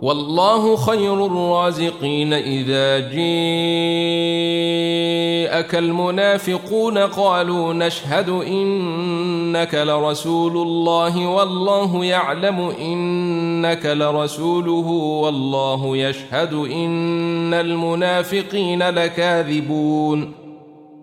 والله خير الرازقين إذا جاءك المنافقون قالوا نشهد إنك لرسول الله والله يعلم إنك لرسوله والله يشهد إن المنافقين لكاذبون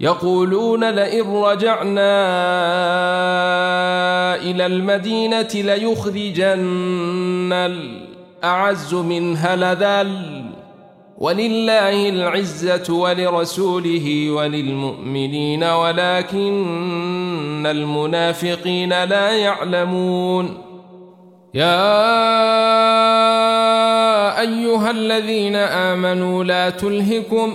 يقولون لئن رجعنا إلى المدينة ليخرجن الأعز منها لذل. ولله العزة ولرسوله وللمؤمنين ولكن المنافقين لا يعلمون. يا أيها الذين آمنوا لا تلهكم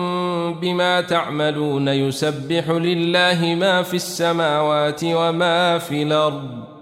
بما تعملون يسبح لله ما في السماوات وما في الأرض.